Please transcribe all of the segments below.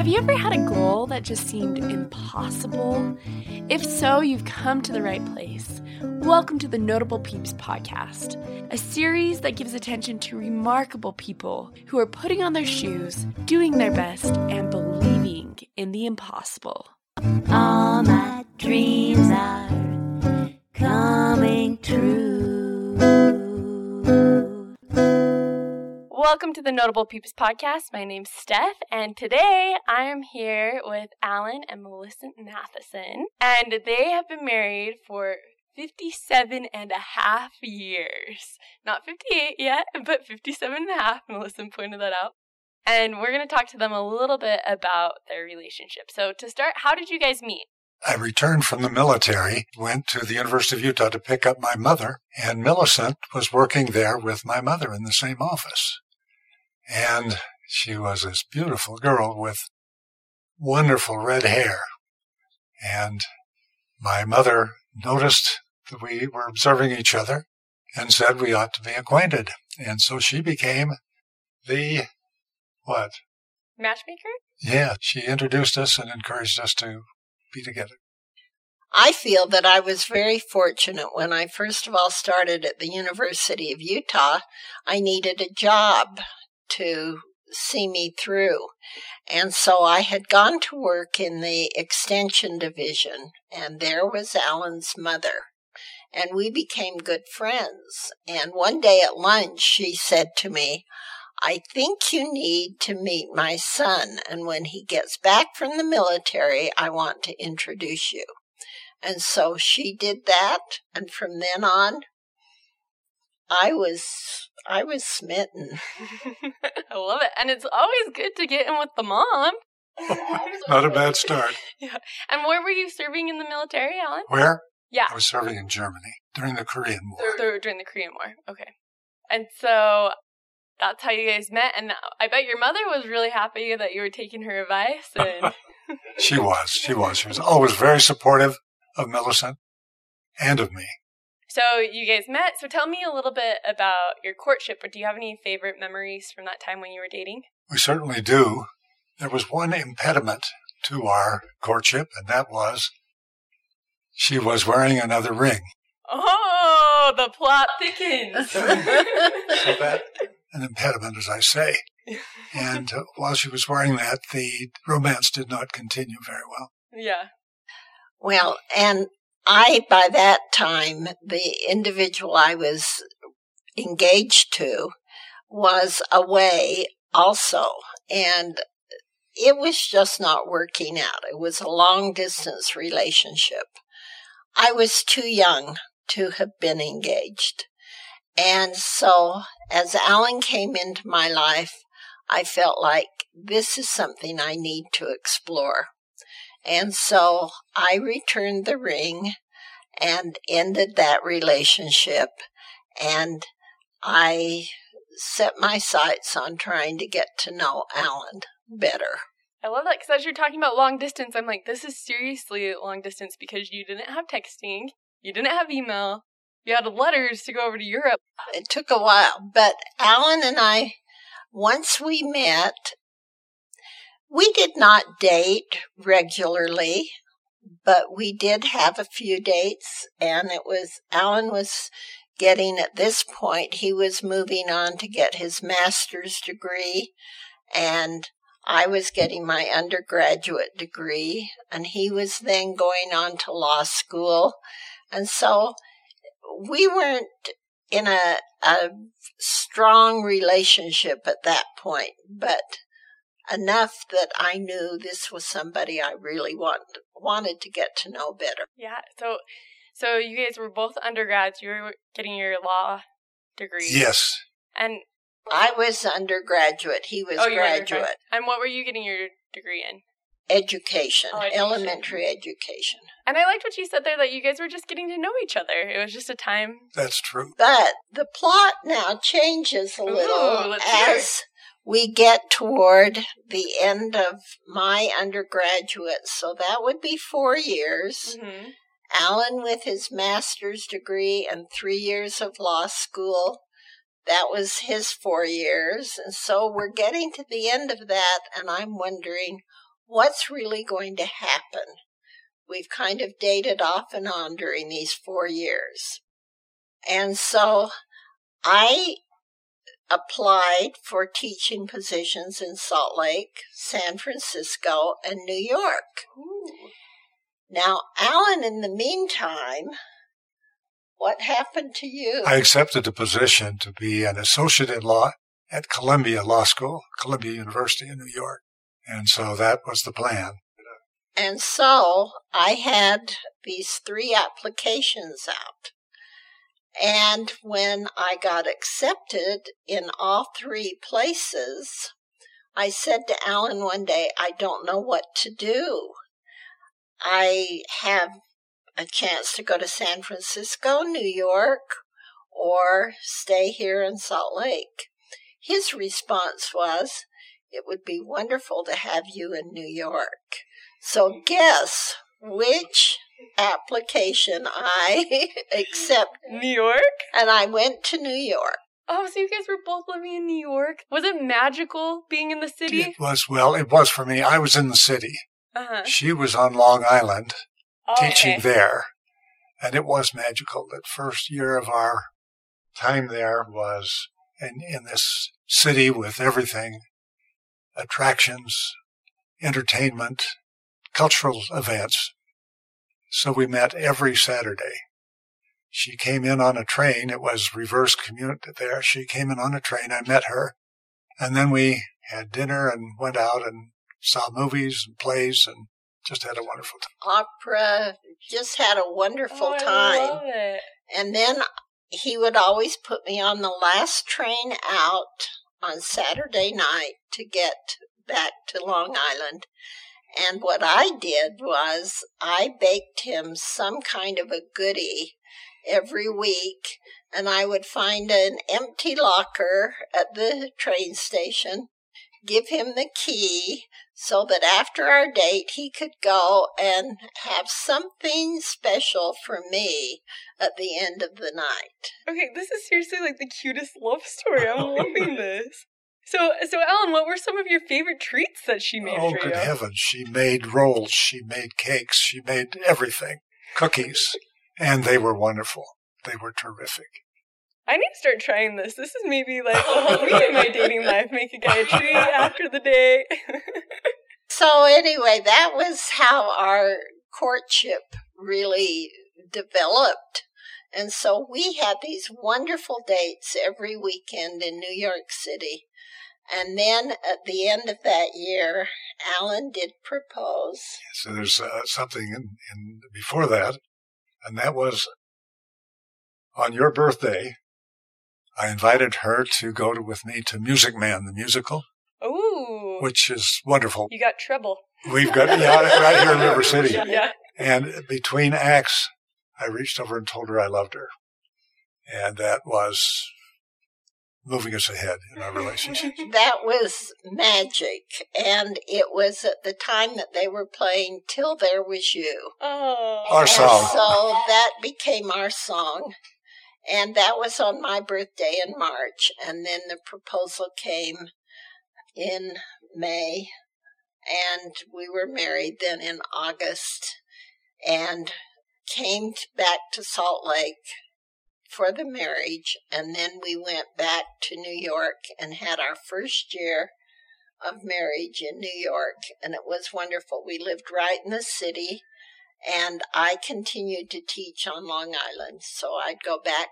Have you ever had a goal that just seemed impossible? If so, you've come to the right place. Welcome to the Notable Peeps podcast, a series that gives attention to remarkable people who are putting on their shoes, doing their best, and believing in the impossible. All my dreams are coming true. Welcome to the Notable Peeps podcast. My name's Steph, and today I am here with Alan and Milicent Matheson, and they have been married for 57 and a half years. Not 58 yet, but 57 and a half. Milicent pointed that out. And we're going to talk to them a little bit about their relationship. So, to start, how did you guys meet? I returned from the military, went to the University of Utah to pick up my mother, and Milicent was working there with my mother in the same office. And she was this beautiful girl with wonderful red hair. And my mother noticed that we were observing each other and said we ought to be acquainted. And so she became the what? Matchmaker? Yeah, she introduced us and encouraged us to be together. I feel that I was very fortunate when I first of all started at the University of Utah. I needed a job to see me through. And so I had gone to work in the extension division, and there was Alan's mother. And we became good friends. And one day at lunch, she said to me, I think you need to meet my son, and when he gets back from the military, I want to introduce you. And so she did that, and from then on, I was I was smitten. I love it. And it's always good to get in with the mom. Not a bad start. Yeah. And where were you serving in the military, Alan? Where? Yeah. I was serving in Germany during the Korean War. Dur- During the Korean War. Okay. And so that's how you guys met. And I bet your mother was really happy that you were taking her advice. And She was. She was. She was always very supportive of Milicent and of me. So you guys met. So tell me a little bit about your courtship. Or do you have any favorite memories from that time when you were dating? We certainly do. There was one impediment to our courtship, and that was she was wearing another ring. Oh, the plot thickens. So that an impediment, as I say. And uh, while she was wearing that, the romance did not continue very well. yeah. Well, and I, by that time, the individual I was engaged to was away also. And it was just not working out. It was a long distance relationship. I was too young to have been engaged. And so as Alan came into my life, I felt like this is something I need to explore. And so I returned the ring and ended that relationship. And I set my sights on trying to get to know Alan better. I love that because as you're talking about long distance, I'm like, this is seriously long distance because you didn't have texting, you didn't have email, you had letters to go over to Europe. It took a while, but Alan and I, once we met, we did not date regularly, but we did have a few dates, and it was Alan was getting at this point, he was moving on to get his master's degree, and I was getting my undergraduate degree, and he was then going on to law school. And so we weren't in a, a strong relationship at that point, but enough that I knew this was somebody I really want, wanted to get to know better. Yeah. So, so you guys were both undergrads. You were getting your law degree. Yes. And I was undergraduate, he was oh, graduate. And what were you getting your degree in? Education, Oh, education. elementary education. And I liked what you said there that you guys were just getting to know each other. It was just a time. That's true. But the plot now changes a Ooh, little let's hear as we get toward the end of my undergraduate. So that would be four years. hmm Alan with his master's degree and three years of law school. That was his four years. And so we're getting to the end of that, and I'm wondering what's really going to happen? We've kind of dated off and on during these four years. And so I applied for teaching positions in Salt Lake, San Francisco, and New York. Ooh. Now, Alan, in the meantime, what happened to you? I accepted a position to be an associate in law at Columbia Law School, Columbia University in New York. And so that was the plan. And so I had these three applications out. And when I got accepted in all three places, I said to Alan one day, I don't know what to do. I have a chance to go to San Francisco, New York, or stay here in Salt Lake. His response was, It would be wonderful to have you in New York. So, guess which application I accept. New York? And I went to New York. Oh, so you guys were both living in New York? Was it magical being in the city? It was, well, it was for me. I was in the city. Uh-huh. She was on Long Island Oh, teaching okay. there. And it was magical. That first year of our time there was in, in this city with everything attractions, entertainment, cultural events. So we met every Saturday. She came in on a train. It was reverse commute there. She came in on a train. I met her. And then we had dinner and went out and saw movies and plays and just had a wonderful time. Opera, just had a wonderful oh, I time. love it. And then he would always put me on the last train out on Saturday night to get back to Long Island. And what I did was I baked him some kind of a goodie every week, and I would find an empty locker at the train station, give him the key so that after our date he could go and have something special for me at the end of the night. Okay, this is seriously like the cutest love story. I'm loving this. So, so Alan, what were some of your favorite treats that she made Oh, for good you? heavens. She made rolls. She made cakes. She made everything. Cookies. And they were wonderful. They were terrific. I need to start trying this. This is maybe like will help me in my dating life. Make a guy a treat after the date. So, anyway, that was how our courtship really developed. And so we had these wonderful dates every weekend in New York City. And then at the end of that year, Alan did propose. So there's uh, something in, in before that, and that was on your birthday. I invited her to go to, with me to Music Man, the musical, Ooh, which is wonderful. you got trouble. We've got yeah, right here in River City. Yeah. And between acts, I reached over and told her I loved her. And that was moving us ahead in our relationship. That was magic. And it was at the time that they were playing Till There Was You. Oh. Our And song. so that became our song. And that was on my birthday in March. And then the proposal came in May. And we were married then in August and came back to Salt Lake for the marriage. And then we went back to New York and had our first year of marriage in New York. And it was wonderful. We lived right in the city and I continued to teach on Long Island. So I'd go back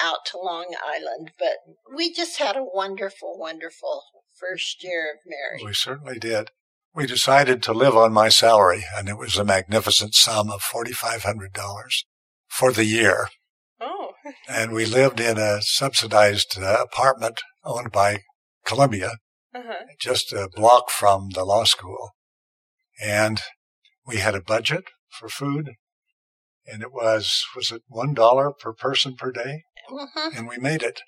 out to Long Island, but we just had a wonderful, wonderful first year of marriage. We certainly did. We decided to live on my salary, and it was a magnificent sum of $4,500 for the year. And we lived in a subsidized uh, apartment owned by Columbia, Uh-huh. just a block from the law school. And we had a budget for food, and it was, was it $1 per person per day? Mhm. and we made it.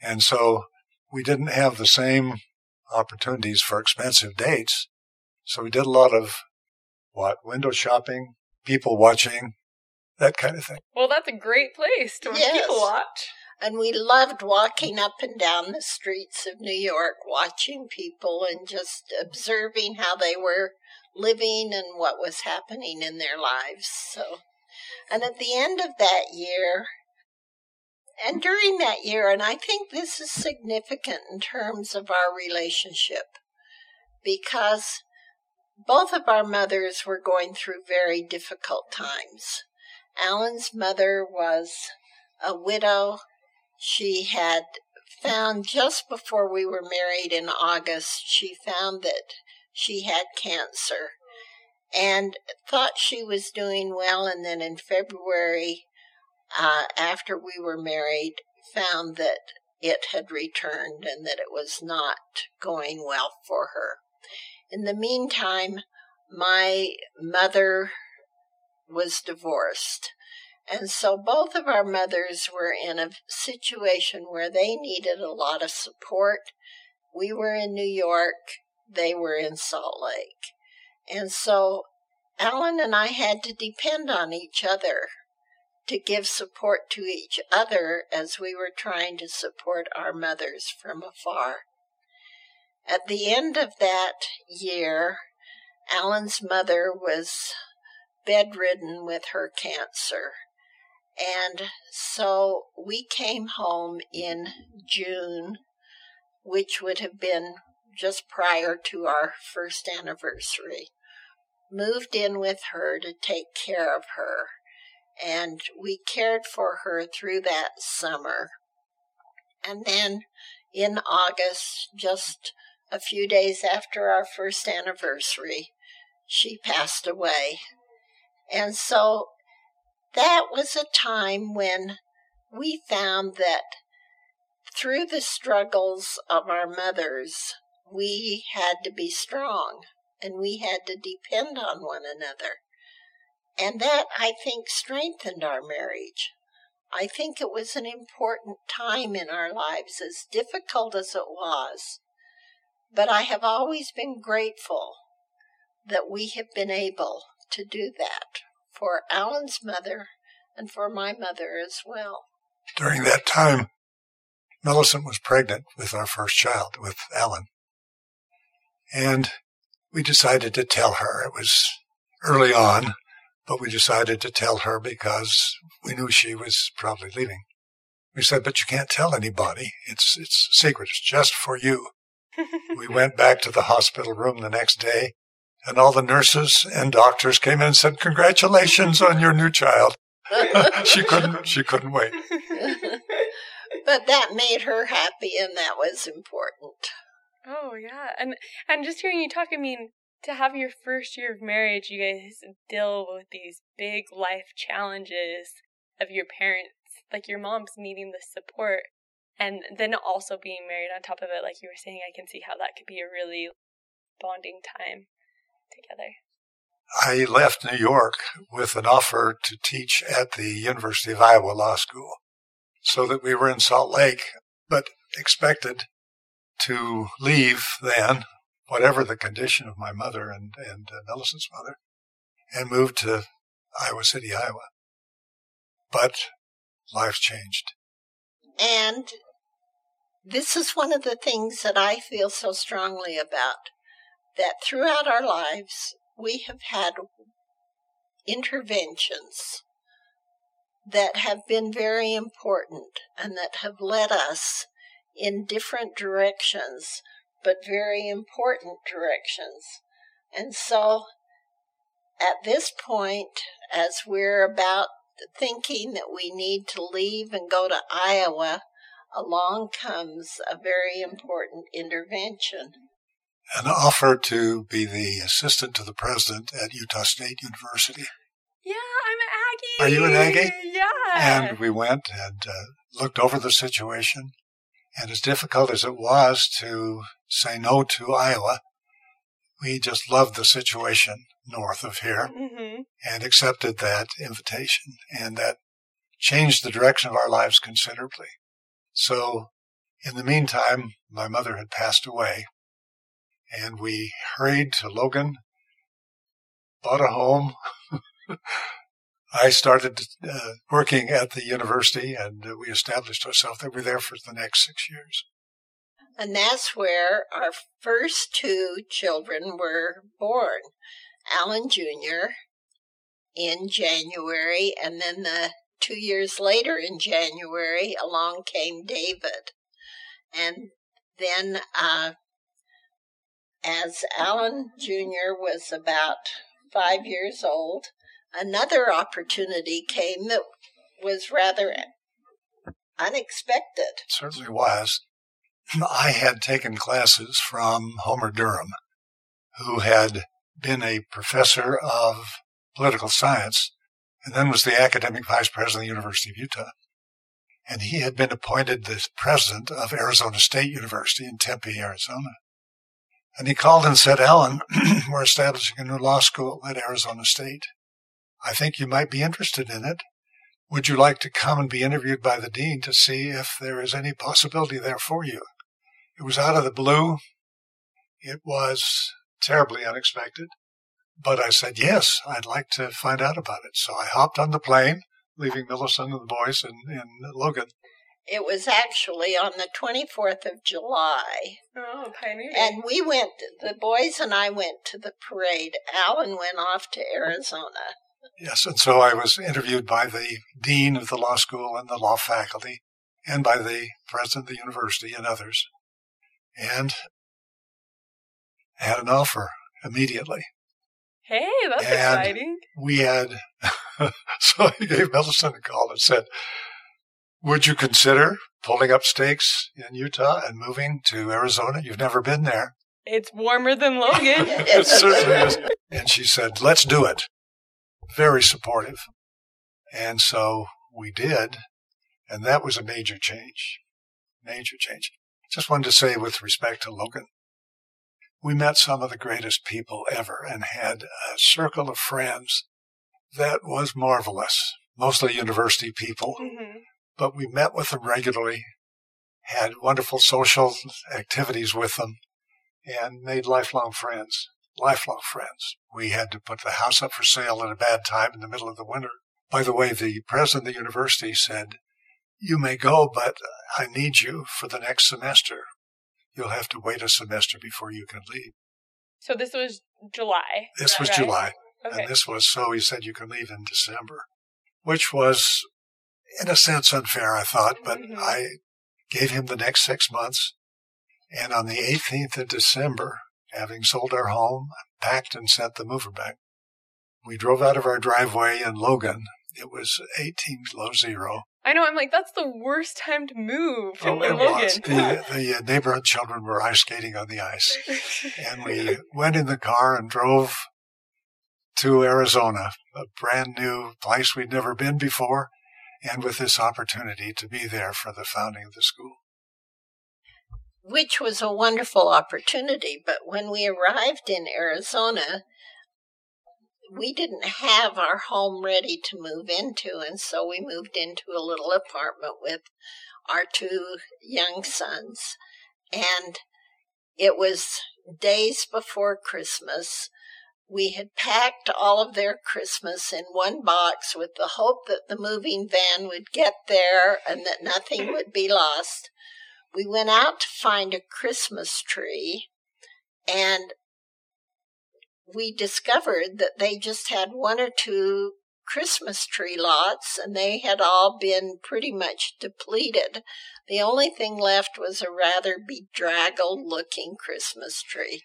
And so we didn't have the same opportunities for expensive dates. So we did a lot of what? Window shopping, people watching, that kind of thing. Well, that's a great place to Yes. people watch. And we loved walking up and down the streets of New York, watching people and just observing how they were living and what was happening in their lives. So, and at the end of that year, and during that year, and I think this is significant in terms of our relationship because both of our mothers were going through very difficult times. Alan's mother was a widow. She had found just before we were married in August, she found that she had cancer and thought she was doing well. And then in February, uh, after we were married, found that it had returned and that it was not going well for her. In the meantime, my mother was divorced. And so both of our mothers were in a situation where they needed a lot of support. We were in New York, they were in Salt Lake. And so Alan and I had to depend on each other to give support to each other as we were trying to support our mothers from afar. At the end of that year, Alan's mother was bedridden with her cancer. And so we came home in June, which would have been just prior to our first anniversary. Moved in with her to take care of her and we cared for her through that summer. And then in August, just a few days after our first anniversary, she passed away. And so that was a time when we found that through the struggles of our mothers, we had to be strong and we had to depend on one another. And that, I think, strengthened our marriage. I think it was an important time in our lives, as difficult as it was. But I have always been grateful that we have been able to do that for Alan's mother and for my mother as well. During that time, Milicent was pregnant with our first child, with Alan. And we decided to tell her. It was early on, but we decided to tell her because we knew she was probably leaving. We said, but you can't tell anybody. It's, it's secret. It's just for you. we went back to the hospital room the next day and all the nurses and doctors came in and said, congratulations on your new child. she couldn't, she couldn't wait. but that made her happy and that was important. Oh yeah. And, and just hearing you talk, I mean, to have your first year of marriage, you guys deal with these big life challenges of your parents, like your mom's needing the support, and then also being married on top of it, like you were saying, I can see how that could be a really bonding time together. I left New York with an offer to teach at the University of Iowa Law School so that we were in Salt Lake, but expected to leave then whatever the condition of my mother and, and uh, Milicent's mother, and moved to Iowa City, Iowa. But life changed. And this is one of the things that I feel so strongly about that throughout our lives, we have had interventions that have been very important and that have led us in different directions but very important directions. And so at this point, as we're about thinking that we need to leave and go to Iowa, along comes a very important intervention. An offer to be the assistant to the president at Utah State University. Yeah, I'm an Aggie. Are you an Aggie? Yeah. And we went and uh, looked over the situation. And as difficult as it was to say no to Iowa. We just loved the situation north of here mm-hmm. and accepted that invitation. And that changed the direction of our lives considerably. So in the meantime, my mother had passed away and we hurried to Logan, bought a home, I started uh, working at the university and we established ourselves. That we were there for the next six years. And that's where our first two children were born. Alan Jr. in January, and then the two years later in January, along came David. And then, uh, as Alan Jr. was about five years old, another opportunity came that was rather unexpected. It certainly was. I had taken classes from Homer Durham, who had been a professor of political science and then was the academic vice president of the University of Utah. And he had been appointed the president of Arizona State University in Tempe, Arizona. And he called and said, Alan, we're establishing a new law school at Arizona State. I think you might be interested in it. Would you like to come and be interviewed by the dean to see if there is any possibility there for you? It was out of the blue. It was terribly unexpected. But I said, yes, I'd like to find out about it. So I hopped on the plane, leaving Milicent and the boys in, in Logan. It was actually on the 24th of July. Oh, pioneer. And we went, the boys and I went to the parade. Alan went off to Arizona. Yes, and so I was interviewed by the dean of the law school and the law faculty, and by the president of the university and others, and had an offer immediately. Hey, that's And- exciting. We had, so I gave Milicent a call and said, Would you consider pulling up stakes in Utah and moving to Arizona? You've never been there. It's warmer than Logan. It certainly is. And she said, Let's do it. Very supportive. And so we did. And that was a major change. Major change. Just wanted to say with respect to Logan, we met some of the greatest people ever and had a circle of friends that was marvelous. Mostly university people, Mhm. But we met with them regularly, had wonderful social activities with them, and made lifelong friends. Lifelong friends. We had to put the house up for sale at a bad time in the middle of the winter. By the way, the president of the university said, You may go, but I need you for the next semester. You'll have to wait a semester before you can leave. So this was July. This was right? July. Okay. And this was so he said you can leave in December, which was in a sense unfair, I thought, but. I gave him the next six months. And on the 18th of December, having sold our home, packed and sent the mover back, we drove out of our driveway in Logan. It was 18 below zero. I know. I'm like, that's the worst time to move Oh, in it was. Logan. The, the uh, neighborhood children were ice skating on the ice. and we went in the car and drove to Arizona, a brand new place we'd never been before, and with this opportunity to be there for the founding of the school. which was a wonderful opportunity. But when we arrived in Arizona, we didn't have our home ready to move into, and so we moved into a little apartment with our two young sons. And it was days before Christmas. We had packed all of their Christmas in one box with the hope that the moving van would get there and that nothing would be lost we went out to find a Christmas tree and we discovered that they just had one or two Christmas tree lots and they had all been pretty much depleted. The only thing left was a rather bedraggled looking Christmas tree.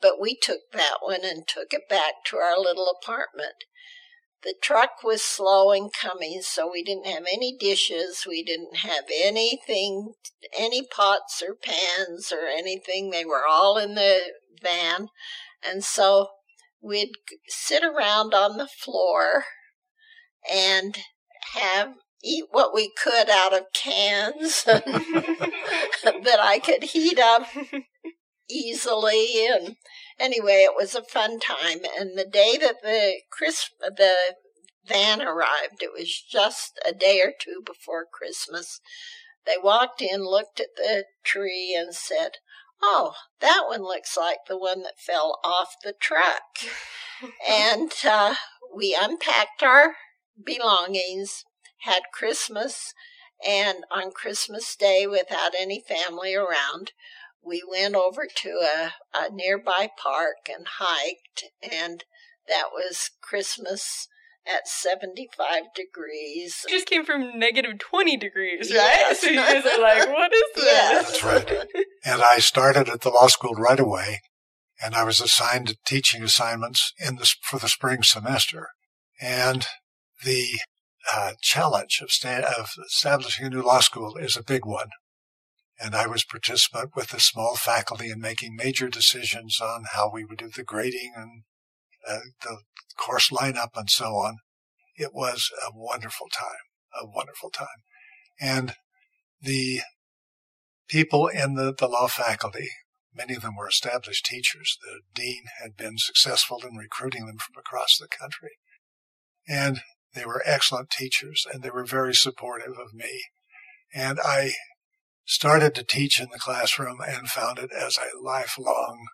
But we took that one and took it back to our little apartment. The truck was slow in coming, so we didn't have any dishes. We didn't have anything any pots or pans or anything. They were all in the van. And so we'd sit around on the floor and have eat what we could out of cans that I could heat up easily and anyway it was a fun time and the day that the Chris the van arrived it was just a day or two before Christmas they walked in, looked at the tree, and said, Oh, that one looks like the one that fell off the truck. and uh, we unpacked our belongings, had Christmas, and on Christmas Day, without any family around, we went over to a, a nearby park and hiked, and that was Christmas at 75 degrees. You just came from negative 20 degrees, right? Yes. So you guys are like, what is this? Yes. That's right. And I started at the law school right away, and I was assigned to teaching assignments in the, for the spring semester. And the uh, challenge of, sta- of establishing a new law school is a big one. And I was participant with a small faculty in making major decisions on how we would do the grading and uh, the course lineup and so on. It was a wonderful time, a wonderful time. And the people in the, the law faculty, many of them were established teachers. The dean had been successful in recruiting them from across the country. And they were excellent teachers and they were very supportive of me. And I started to teach in the classroom and found it as a lifelong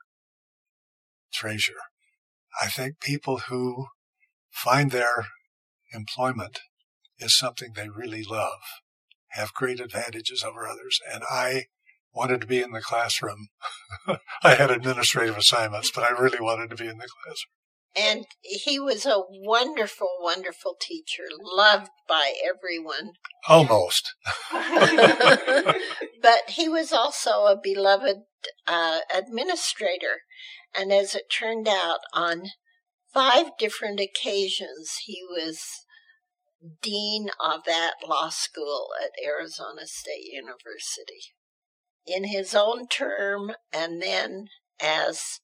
treasure. I think people who find their employment is something they really love have great advantages over others. And I wanted to be in the classroom. I had administrative assignments, but I really wanted to be in the classroom. And he was a wonderful, wonderful teacher, loved by everyone. Almost. but he was also a beloved uh, administrator. And as it turned out, on five different occasions, he was dean of that law school at Arizona State University. In his own term, and then as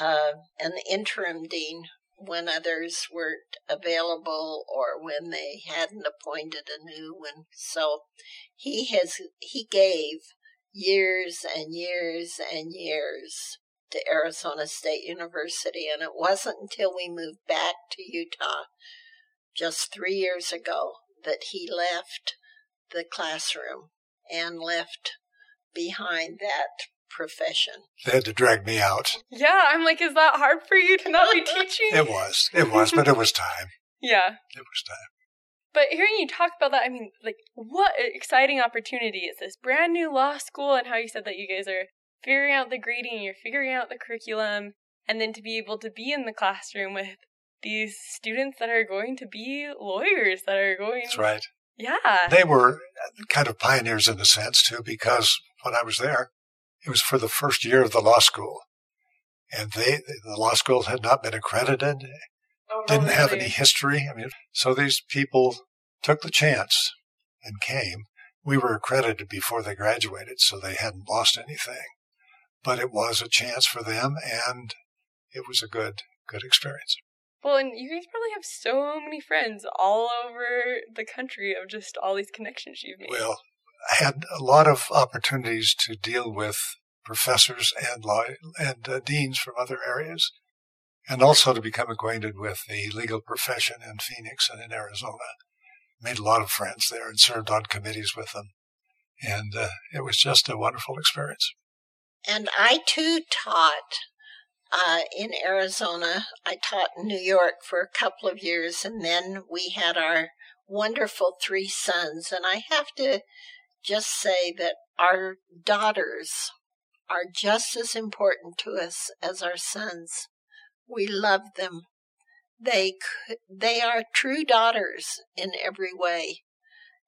uh, an interim dean when others weren't available or when they hadn't appointed a new one. So he has he gave years and years and years to Arizona State University and it wasn't until we moved back to Utah just 3 years ago that he left the classroom and left behind that profession. They had to drag me out. Yeah, I'm like, is that hard for you to not be teaching? It was. It was, but it was time. yeah. It was time. But hearing you talk about that, I mean, like, what an exciting opportunity is this brand new law school, and how you said that you guys are figuring out the grading, you're figuring out the curriculum, and then to be able to be in the classroom with these students that are going to be lawyers, that are going. That's right. Yeah. They were kind of pioneers in a sense too, because when I was there, it was for the first year of the law school. And they, the law school had not been accredited, Oh, didn't have any history. I mean, so these people took the chance and came. We were accredited before they graduated, so they hadn't lost anything. But it was a chance for them, and it was a good, good experience. Well, and you guys probably have so many friends all over the country of just all these connections you've made. Well, had a lot of opportunities to deal with professors and law and uh, deans from other areas, and also to become acquainted with the legal profession in Phoenix and in Arizona. Made a lot of friends there and served on committees with them, and uh, it was just a wonderful experience. And I too taught uh, in Arizona. I taught in New York for a couple of years, and then we had our wonderful three sons. And I have to just say that our daughters are just as important to us as our sons. We love them. They they are true daughters in every way.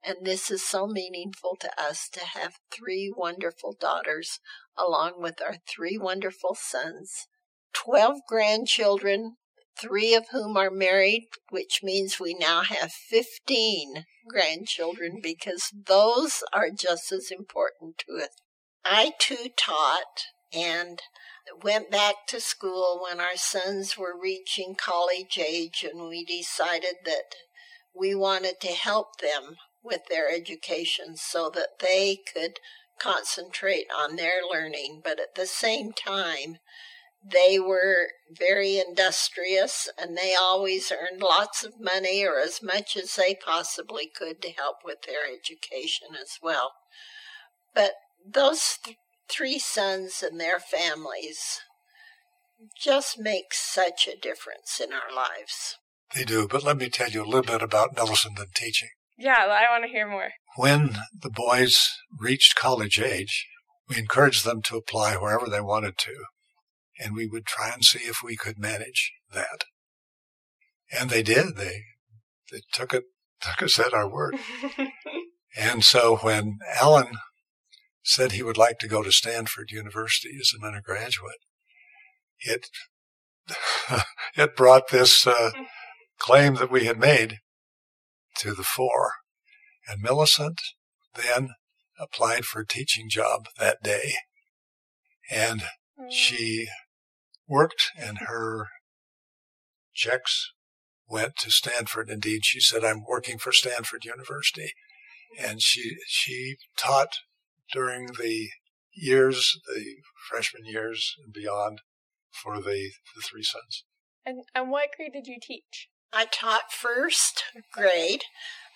And this is so meaningful to us to have three wonderful daughters along with our three wonderful sons. Twelve grandchildren, three of whom are married, which means we now have 15 grandchildren because those are just as important to us. I too taught and went back to school when our sons were reaching college age and we decided that we wanted to help them with their education so that they could concentrate on their learning, but at the same time, they were very industrious and they always earned lots of money or as much as they possibly could to help with their education as well. But those th- three sons and their families just make such a difference in our lives. They do, but let me tell you a little bit about Milicent and teaching. Yeah, I want to hear more. When the boys reached college age, we encouraged them to apply wherever they wanted to, and we would try and see if we could manage that. And they did. They they took it took us at our word. and so when Alan said he would like to go to Stanford University as an undergraduate, it it brought this uh, claim that we had made to the fore. And Milicent then applied for a teaching job that day. And she worked and her checks went to Stanford. Indeed, she said, I'm working for Stanford University. And she, she taught during the years, the freshman years and beyond for the, the three sons. And, and what grade did you teach? I taught first grade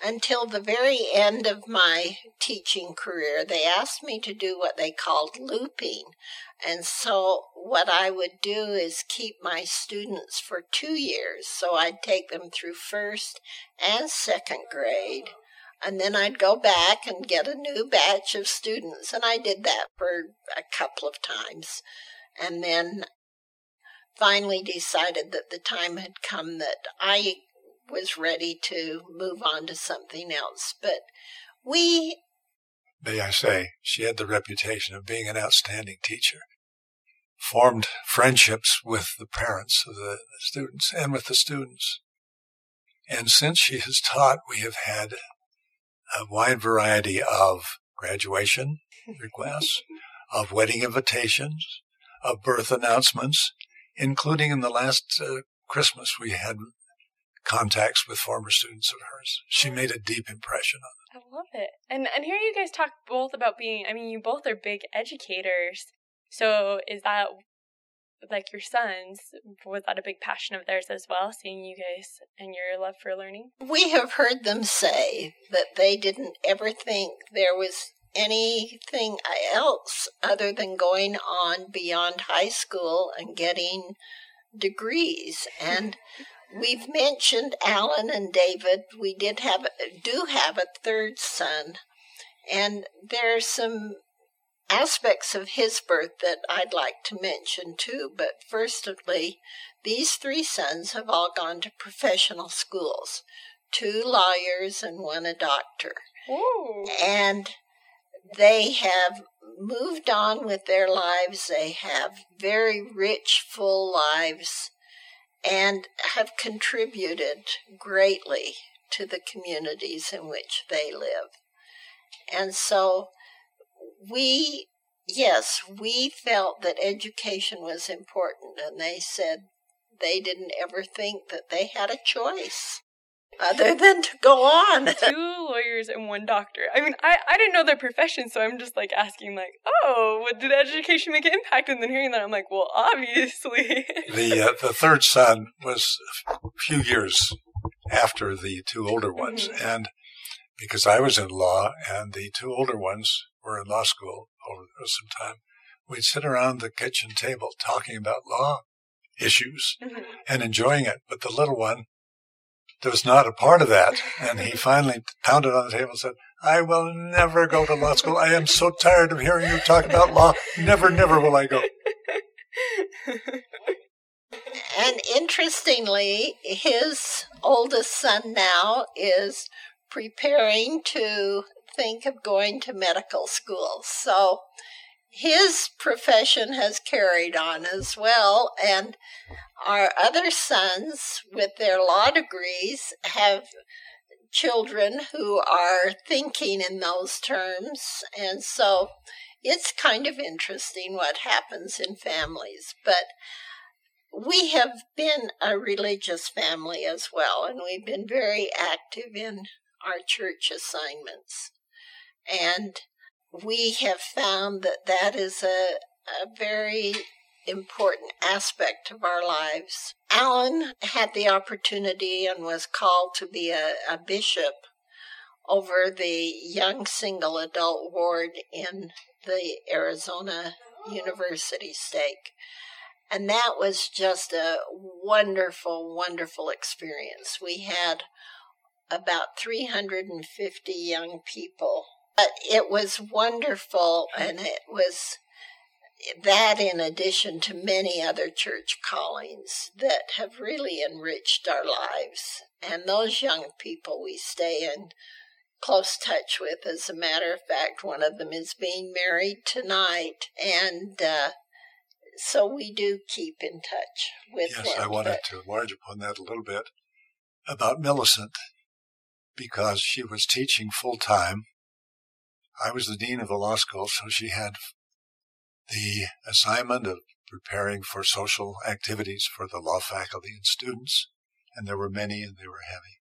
until the very end of my teaching career. They asked me to do what they called looping. And so what I would do is keep my students for two years. So I'd take them through first and second grade. And then I'd go back and get a new batch of students. And I did that for a couple of times. And then finally decided that the time had come that I was ready to move on to something else. But we. May I say, she had the reputation of being an outstanding teacher. Formed friendships with the parents of the students and with the students. And since she has taught, we have had a wide variety of graduation requests, of wedding invitations, of birth announcements, including in the last uh, Christmas, we had contacts with former students of hers. She made a deep impression on them. I love it. And and here you guys talk both about being I mean you both are big educators. So is that like your sons was that a big passion of theirs as well seeing you guys and your love for learning? We have heard them say that they didn't ever think there was anything else other than going on beyond high school and getting degrees. And we've mentioned Alan and David. We did have, do have a third son. And there's some aspects of his birth that I'd like to mention too. But firstly, these three sons have all gone to professional schools two lawyers and one a doctor. Ooh. And they have moved on with their lives. They have very rich, full lives and have contributed greatly to the communities in which they live. And so we, yes, we felt that education was important, and they said they didn't ever think that they had a choice other than to go on. Two lawyers and one doctor. I mean, I, I didn't know their profession, so I'm just like asking, like, oh, what did education make an impact? And then hearing that, I'm like, well, obviously. the uh, the third son was a few years after the two older ones, mm-hmm. and because I was in law and the two older ones were in law school over some time, we'd sit around the kitchen table talking about law issues mm-hmm. and enjoying it. But the little one was not a part of that. And he finally pounded on the table and said, I will never go to law school. I am so tired of hearing you talk about law. Never, never will I go. And interestingly, his oldest son now is preparing to think of going to medical school. So his profession has carried on as well. And our other sons, with their law degrees, have children who are thinking in those terms. And so it's kind of interesting what happens in families. But we have been a religious family as well, and we've been very active in our church assignments. And we have found that that is a, a very important aspect of our lives. Alan had the opportunity and was called to be a, a bishop over the young single adult ward in the Arizona University stake. And that was just a wonderful, wonderful experience. We had about 350 young people. But it was wonderful, and it was that in addition to many other church callings that have really enriched our lives. And those young people we stay in close touch with. As a matter of fact, one of them is being married tonight. And uh, so we do keep in touch with yes, them. I wanted to enlarge upon that a little bit about Milicent because she was teaching full time. I was the dean of the law school, so she had the assignment of preparing for social activities for the law faculty and students, and there were many and they were heavy.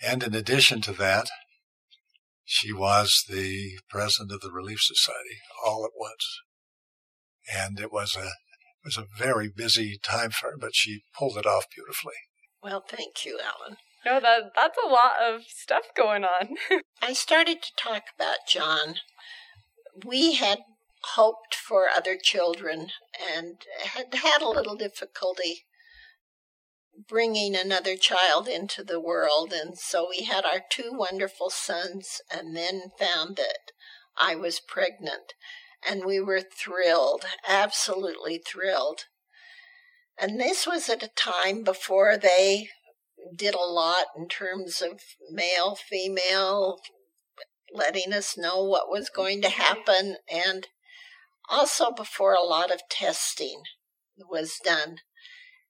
And in addition to that, she was the president of the Relief Society all at once. And it was a it was a very busy time for her, but she pulled it off beautifully. Well, thank you, Alan. No, that that's a lot of stuff going on. I started to talk about John. We had hoped for other children and had had a little difficulty bringing another child into the world. And so we had our two wonderful sons and then found that I was pregnant. And we were thrilled, absolutely thrilled. And this was at a time before they did a lot in terms of male, female, letting us know what was going to happen, and also before a lot of testing was done.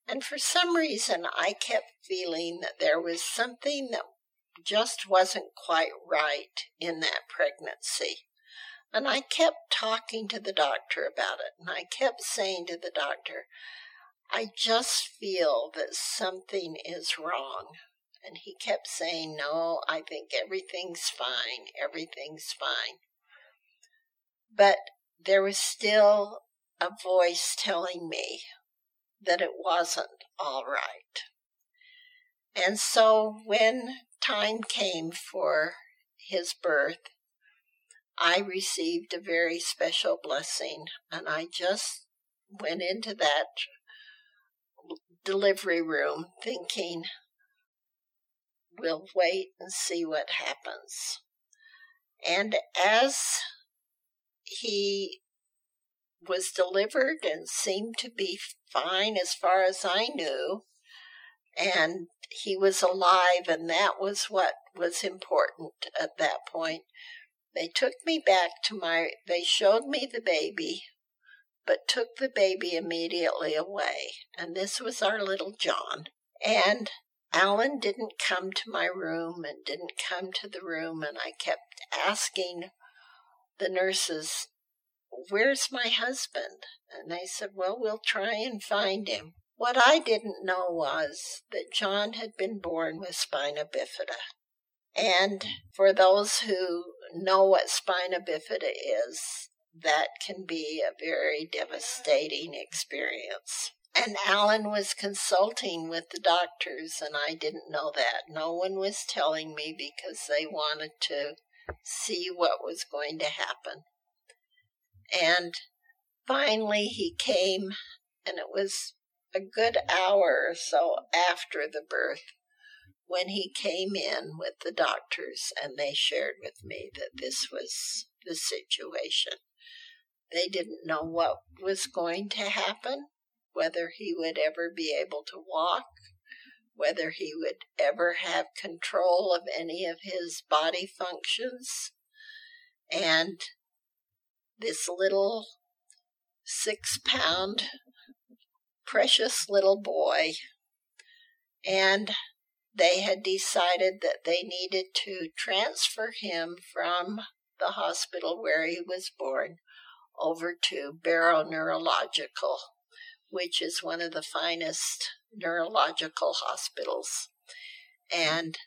And for some reason, I kept feeling that there was something that just wasn't quite right in that pregnancy. And I kept talking to the doctor about it, and I kept saying to the doctor, I just feel that something is wrong. And he kept saying, No, I think everything's fine, everything's fine. But there was still a voice telling me that it wasn't all right. And so when time came for his birth, I received a very special blessing, and I just went into that delivery room thinking, we'll wait and see what happens. And as he was delivered and seemed to be fine as far as I knew. And he was alive, and that was what was important at that point. They took me back to my, they showed me the baby, but took the baby immediately away. And this was our little John. And Alan didn't come to my room and didn't come to the room, and I kept asking the nurses Where's my husband? And they said, Well, we'll try and find him. What I didn't know was that John had been born with spina bifida. And for those who know what spina bifida is, that can be a very devastating experience. And Alan was consulting with the doctors, and I didn't know that. No one was telling me because they wanted to see what was going to happen. And finally, he came, and it was a good hour or so after the birth when he came in with the doctors and they shared with me that this was the situation. They didn't know what was going to happen, whether he would ever be able to walk, whether he would ever have control of any of his body functions. And this little six pound precious little boy. And they had decided that they needed to transfer him from the hospital where he was born over to Barrow Neurological, which is one of the finest neurological hospitals. And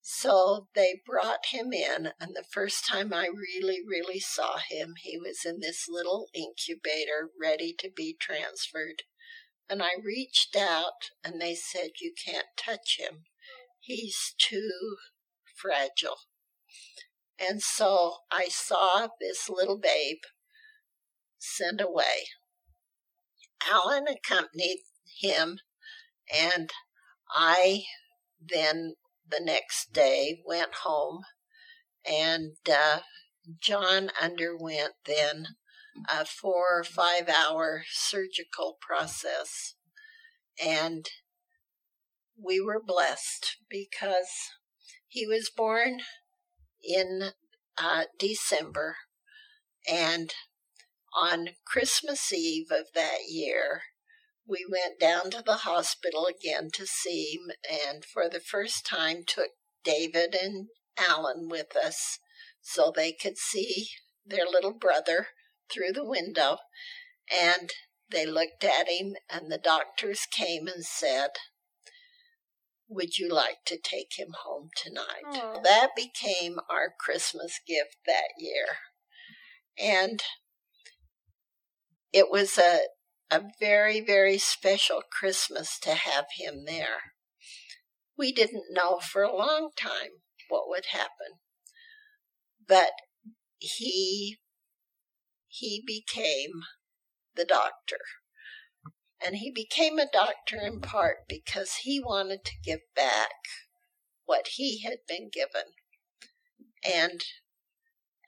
so they brought him in, and the first time I really, really saw him, he was in this little incubator ready to be transferred. And I reached out, and they said, You can't touch him. He's too fragile. And so I saw this little babe sent away. Alan accompanied him, and I then the next day went home, and uh, John underwent then a four or five hour surgical process. And we were blessed because he was born in uh, December. And on Christmas Eve of that year, we went down to the hospital again to see him, and for the first time took David and Alan with us so they could see their little brother through the window. And they looked at him, and the doctors came and said, Would you like to take him home tonight? Aww. That became our Christmas gift that year. And it was a, a very, very special Christmas to have him there. We didn't know for a long time what would happen, but he he became the doctor. And he became a doctor in part because he wanted to give back what he had been given. And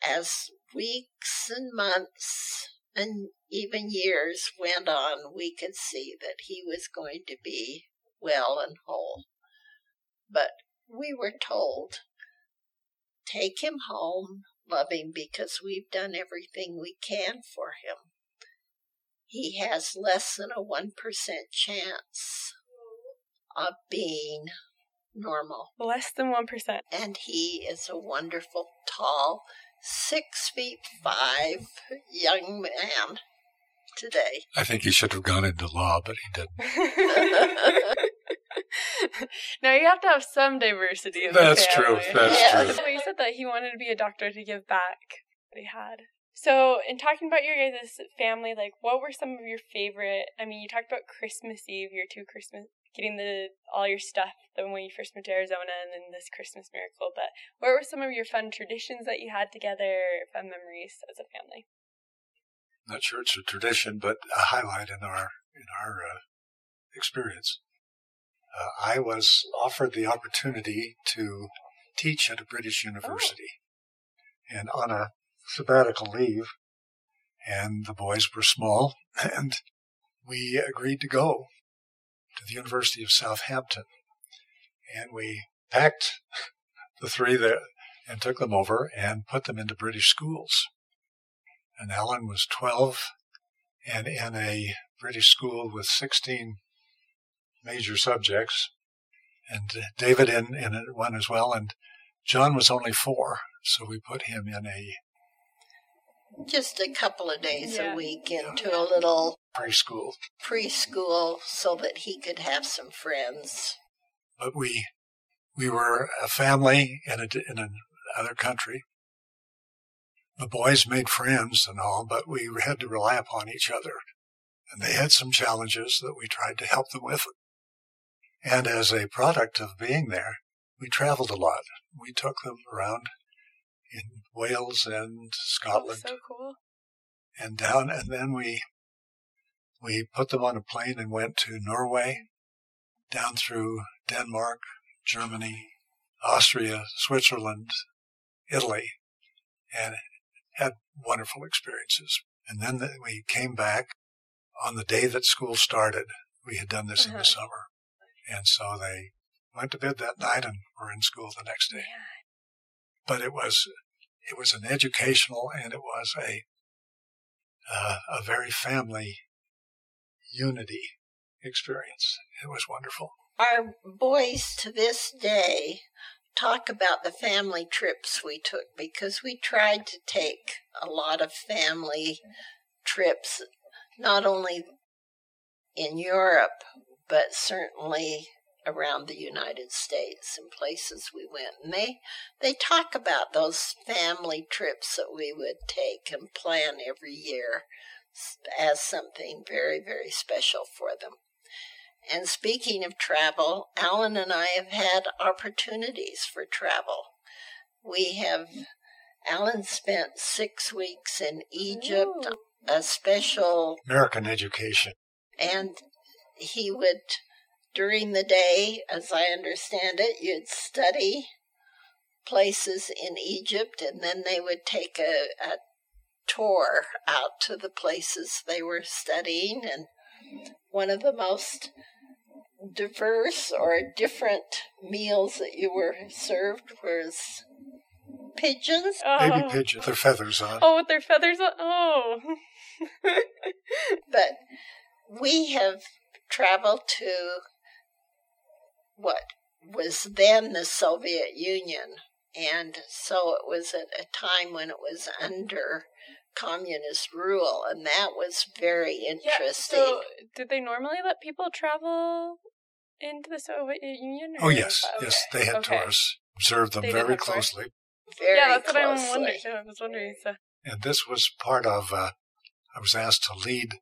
as weeks and months and even years went on, we could see that he was going to be well and whole. But we were told, take him home, love him because we've done everything we can for him. He has less than a 1% chance of being normal. Less than 1%. And he is a wonderful, tall, six feet five young man today. I think he should have gone into law, but he didn't. now you have to have some diversity in That's the true. family. That's Yeah. true. So you said that he wanted to be a doctor to give back what he had. So, in talking about your guys' family, like, what were some of your favorite? I mean, you talked about Christmas Eve, your two Christmas, getting the all your stuff then when you first moved to Arizona, and then this Christmas miracle. But what were some of your fun traditions that you had together, fun memories as a family? Not sure it's a tradition, but a highlight in our in our uh, experience. Uh, I was offered the opportunity to teach at a British university, and on a sabbatical leave, and the boys were small, and we agreed to go to the University of Southampton, and we packed the three there and took them over and put them into British schools and Alan was 12 and in a British school with 16 major subjects, and David in, in one as well, and John was only four, so we put him in a Just a couple of days Yeah. a week into a little preschool. preschool so that he could have some friends. But we we were a family in a, in another country. The boys made friends and all, but we had to rely upon each other. And they had some challenges that we tried to help them with. And as a product of being there, we traveled a lot. We took them around in Wales and Scotland so cool. and down, and then we we put them on a plane and went to Norway, down through Denmark, Germany, Austria, Switzerland, Italy, and wonderful experiences. And then the, we came back on the day that school started. We had done this in Uh-huh. the summer, and so they went to bed that night and were in school the next day Yeah. but it was it was an educational and it was a uh, a very family unity experience. It was wonderful. Our boys to this day talk about the family trips we took because we tried to take a lot of family trips, not only in Europe, but certainly around the United States and places we went. And they, they talk about those family trips that we would take and plan every year as something very, very special for them. And speaking of travel, Alan and I have had opportunities for travel. We have, Alan spent six weeks in Egypt, Ooh. a special American education. And he would, during the day, as I understand it, you'd study places in Egypt, and then they would take a, a tour out to the places they were studying. And one of the most diverse or different meals that you were served was pigeons. Oh. Baby pigeons, pigeon, their feathers on. Oh, with their feathers on. Oh. But we have traveled to what was then the Soviet Union. And so it was at a time when it was under communist rule, and that was very interesting. Yeah, so, did they normally let people travel into the Soviet Union? Oh or- yes, yes, okay, they had okay. tours. Observed them They very closely. very Yeah, that's what I was wondering. Yeah, I was wondering. So. And this was part of, uh, I was asked to lead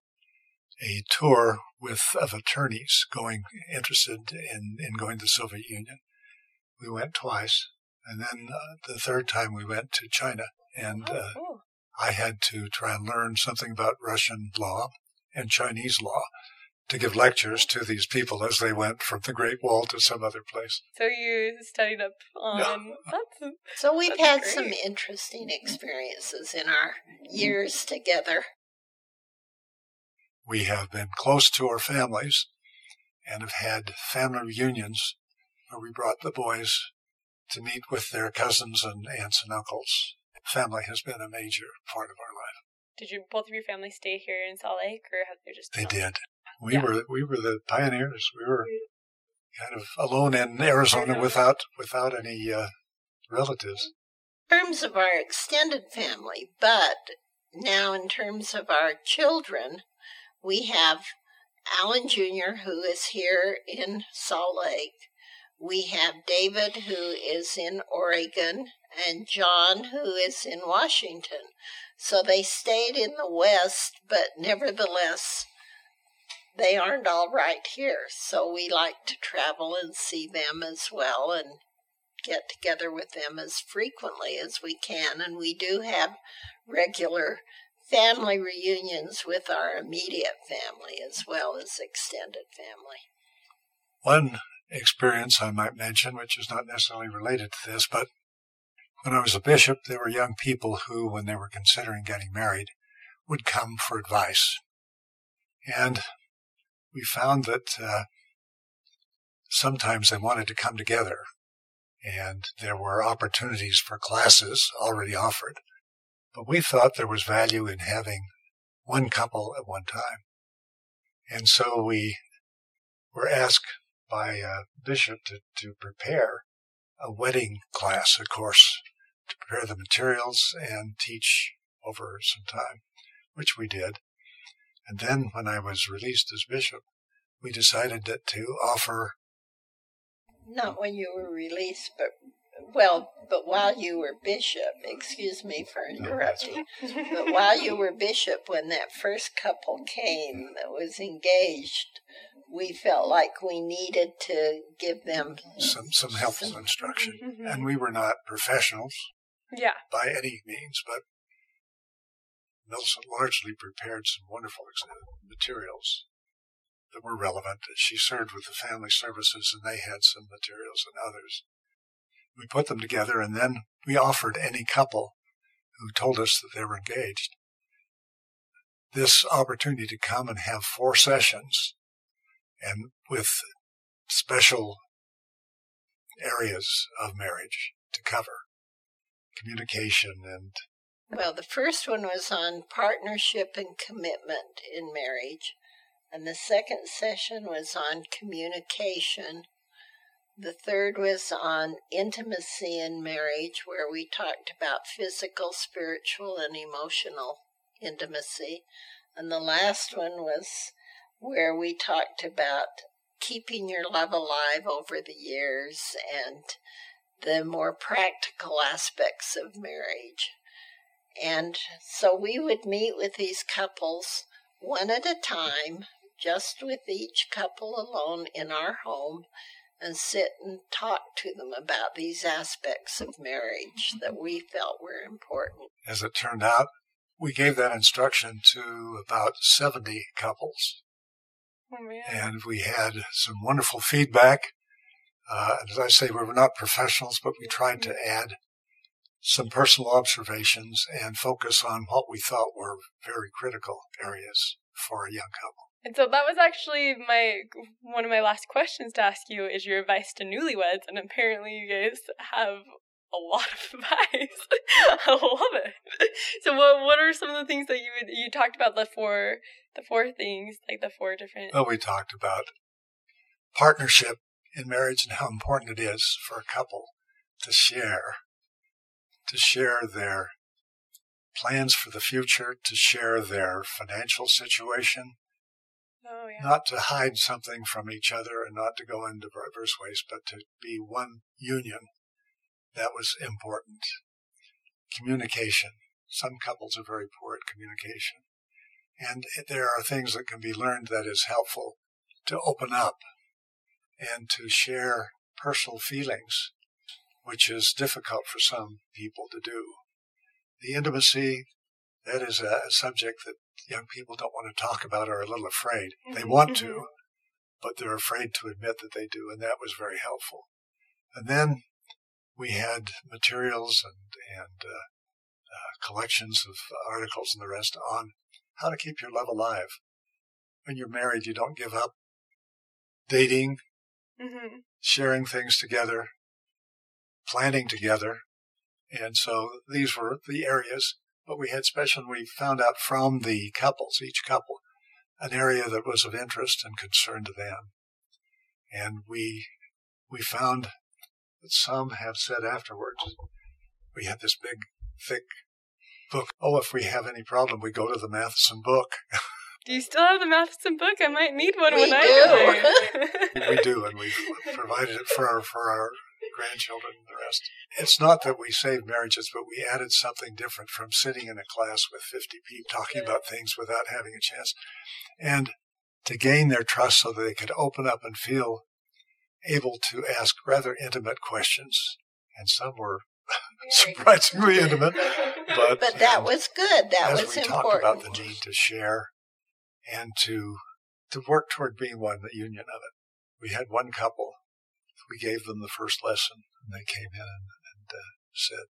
a tour with of attorneys going interested in, in going to the Soviet Union. We went twice, and then uh, the third time we went to China, and Oh, uh. I had to try and learn something about Russian law and Chinese law to give lectures to these people as they went from the Great Wall to some other place. So you studied up on that's So we've That's had some interesting experiences in our years together. We have been close to our families and have had family reunions where we brought the boys to meet with their cousins and aunts and uncles. Family has been a major part of our life. Did you both of your families stay here in Salt Lake, or have they just? They gone? did. We Yeah. were we were the pioneers. We were kind of alone in Arizona without without any uh, relatives. In terms of our extended family, but now in terms of our children, we have Alan Jr., who is here in Salt Lake. We have David, who is in Oregon, and John, who is in Washington. So they stayed in the West, but nevertheless, they aren't all right here. So we like to travel and see them as well and get together with them as frequently as we can. And we do have regular family reunions with our immediate family as well as extended family. One experience I might mention, which is not necessarily related to this, but when I was a bishop, there were young people who, when they were considering getting married, would come for advice. And we found that uh, sometimes they wanted to come together, and there were opportunities for classes already offered. But we thought there was value in having one couple at one time. And so we were asked by a bishop to, to prepare a wedding class, a course, to prepare the materials and teach over some time, which we did. And then when I was released as bishop, we decided that to offer, Not when you were released, but well, but while you were bishop, excuse me for No, interrupting, but while you were bishop, when that first couple came that was engaged, we felt like we needed to give them some, some helpful Some- instruction. Mhm. And we were not professionals Yeah. by any means, but Milicent largely prepared some wonderful materials that were relevant. She served with the family services and they had some materials and others. We put them together and then we offered any couple who told us that they were engaged this opportunity to come and have four sessions and with special areas of marriage to cover communication and Well, the first one was on partnership and commitment in marriage, and the second session was on communication. The third was on intimacy in marriage, where we talked about physical, spiritual, and emotional intimacy. And the last one was where we talked about keeping your love alive over the years and the more practical aspects of marriage. And so we would meet with these couples one at a time, just with each couple alone in our home, and sit and talk to them about these aspects of marriage that we felt were important. as it turned out, we gave that instruction to about 70 couples. Oh, and we had some wonderful feedback. Uh, as I say, we were not professionals, but we tried to add some personal observations and focus on what we thought were very critical areas for a young couple. And so that was actually my one of my last questions to ask you is your advice to newlyweds, and apparently you guys have a lot of advice. I love it. So what what are some of the things that you would you talked about the four the four things like the four different Well, we talked about partnership in marriage and how important it is for a couple to share, to share their plans for the future, to share their financial situation, oh yeah not to hide something from each other and not to go in diverse ways, but to be one union. That was important. Communication. Some couples are very poor at communication. And there are things that can be learned that is helpful to open up and to share personal feelings, which is difficult for some people to do. The intimacy, that is a subject that young people don't want to talk about or are a little afraid. They want to, but they're afraid to admit that they do, and that was very helpful. And then we had materials and, and uh, uh, collections of articles and the rest on how to keep your love alive. When you're married, you don't give up dating, hmm sharing things together, planning together. And so these were the areas, but we had special, we found out from the couples, each couple, an area that was of interest and concern to them. And we, we found that some have said afterwards, we had this big, thick book. Oh, if we have any problem, we go to the Matheson book. Do you still have the Matheson book? I might need one We when I do. go we do, and we've provided it for our, for our grandchildren and the rest. It's not that we saved marriages, but we added something different from sitting in a class with 50 people talking about things without having a chance. And to gain their trust so that they could open up and feel able to ask rather intimate questions. And some were surprisingly intimate, but, But that was good. That as was we important. talked about the need to share and to to work toward being one, the union of it. We had one couple. We gave them the first lesson, and they came in and, and uh, said,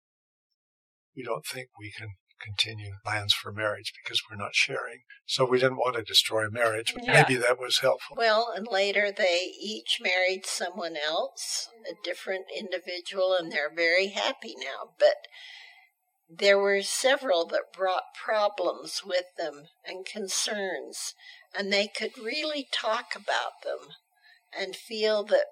"We don't think we can continue plans for marriage because we're not sharing." So we didn't want to destroy marriage, but Yeah. maybe that was helpful. Well, and later they each married someone else, a different individual, and they're very happy now. But there were several that brought problems with them and concerns, and they could really talk about them and feel that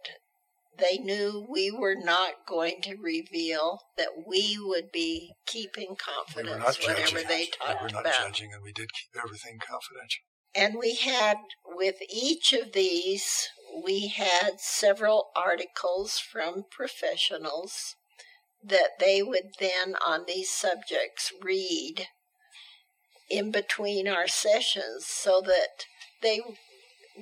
they knew we were not going to reveal, that we would be keeping We were confidence not whatever judging. they talked we were not about. judging, and we did keep everything confidential. And we had, with each of these, we had several articles from professionals that they would then, on these subjects, read in between our sessions so that they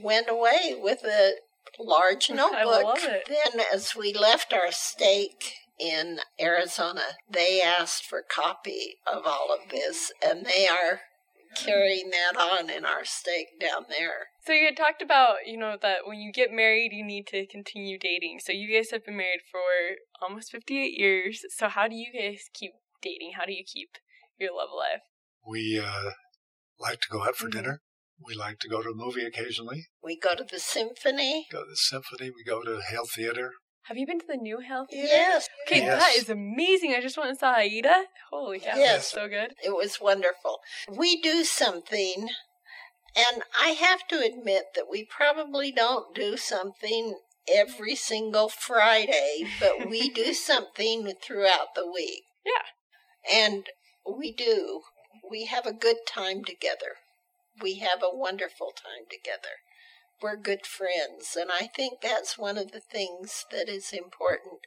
went away with a large I notebook. love it. Then, as we left our stake in Arizona, they asked for copy of all of this, and they are carrying that on in our stake down there. So you had talked about, you know, that when you get married, you need to continue dating. So you guys have been married for almost 58 years. So how do you guys keep dating? How do you keep your love alive? We uh, like to go out for Mhm. dinner. We like to go to a movie occasionally. We go to the symphony. Go to the symphony. We go to Hale Theater. Have you been to the new Hale Theater? Yes. Okay, Yes. that is amazing. I just went and saw Aida. Holy cow, Yes. that's so good. It was wonderful. We do something, and I have to admit that we probably don't do something every single Friday, but we do something throughout the week. Yeah. And we do. We have a good time together. We have a wonderful time together. We're good friends, and I think that's one of the things that is important.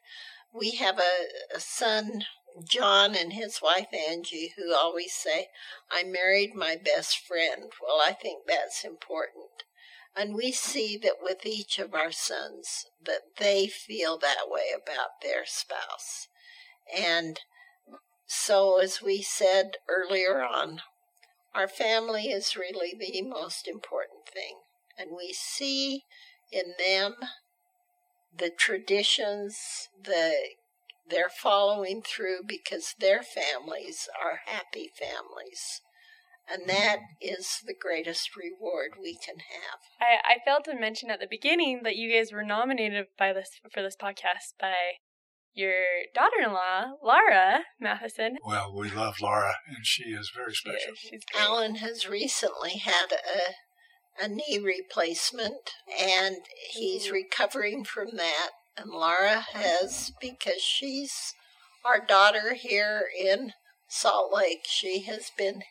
We have a, a son, John, and his wife Angie, who always say, I married my best friend. Well, I think that's important. And we see that with each of our sons, that they feel that way about their spouse. And so, as we said earlier on, our family is really the most important thing. And we see in them the traditions, the they're following through because their families are happy families. And that is the greatest reward we can have. I, I failed to mention at the beginning that you guys were nominated by this for this podcast by your daughter-in-law, Laura Matheson. Well, we love Laura, and she is very special. Yeah, she's great. Alan has recently had a, a knee replacement, and he's mm-hmm. recovering from that. And Laura has, because she's our daughter here in Salt Lake, she has been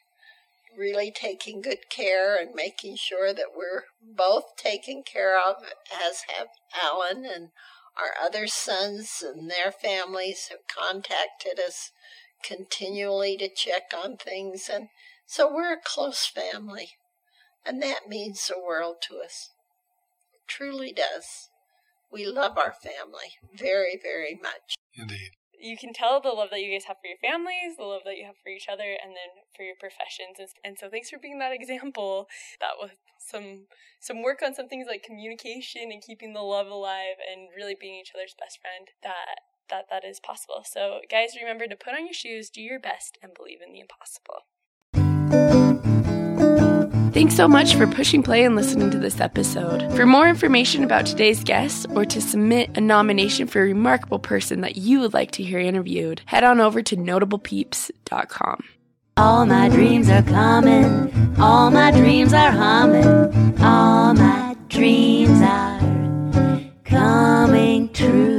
really taking good care and making sure that we're both taken care of, as have Alan and our other sons and their families have contacted us continually to check on things. And so we're a close family. And that means the world to us. It truly does. We love our family very, very much. Indeed. You can tell the love that you guys have for your families, the love that you have for each other, and then for your professions. And, so, thanks for being that example. That with some some work on some things like communication and keeping the love alive, and really being each other's best friend. That that that is possible. So, guys, remember to put on your shoes, do your best, and believe in the impossible. Thanks so much for pushing play and listening to this episode. For more information about today's guest or to submit a nomination for a remarkable person that you would like to hear interviewed, head on over to notablepeeps.com. All my dreams are coming, all my dreams are humming, all my dreams are coming true.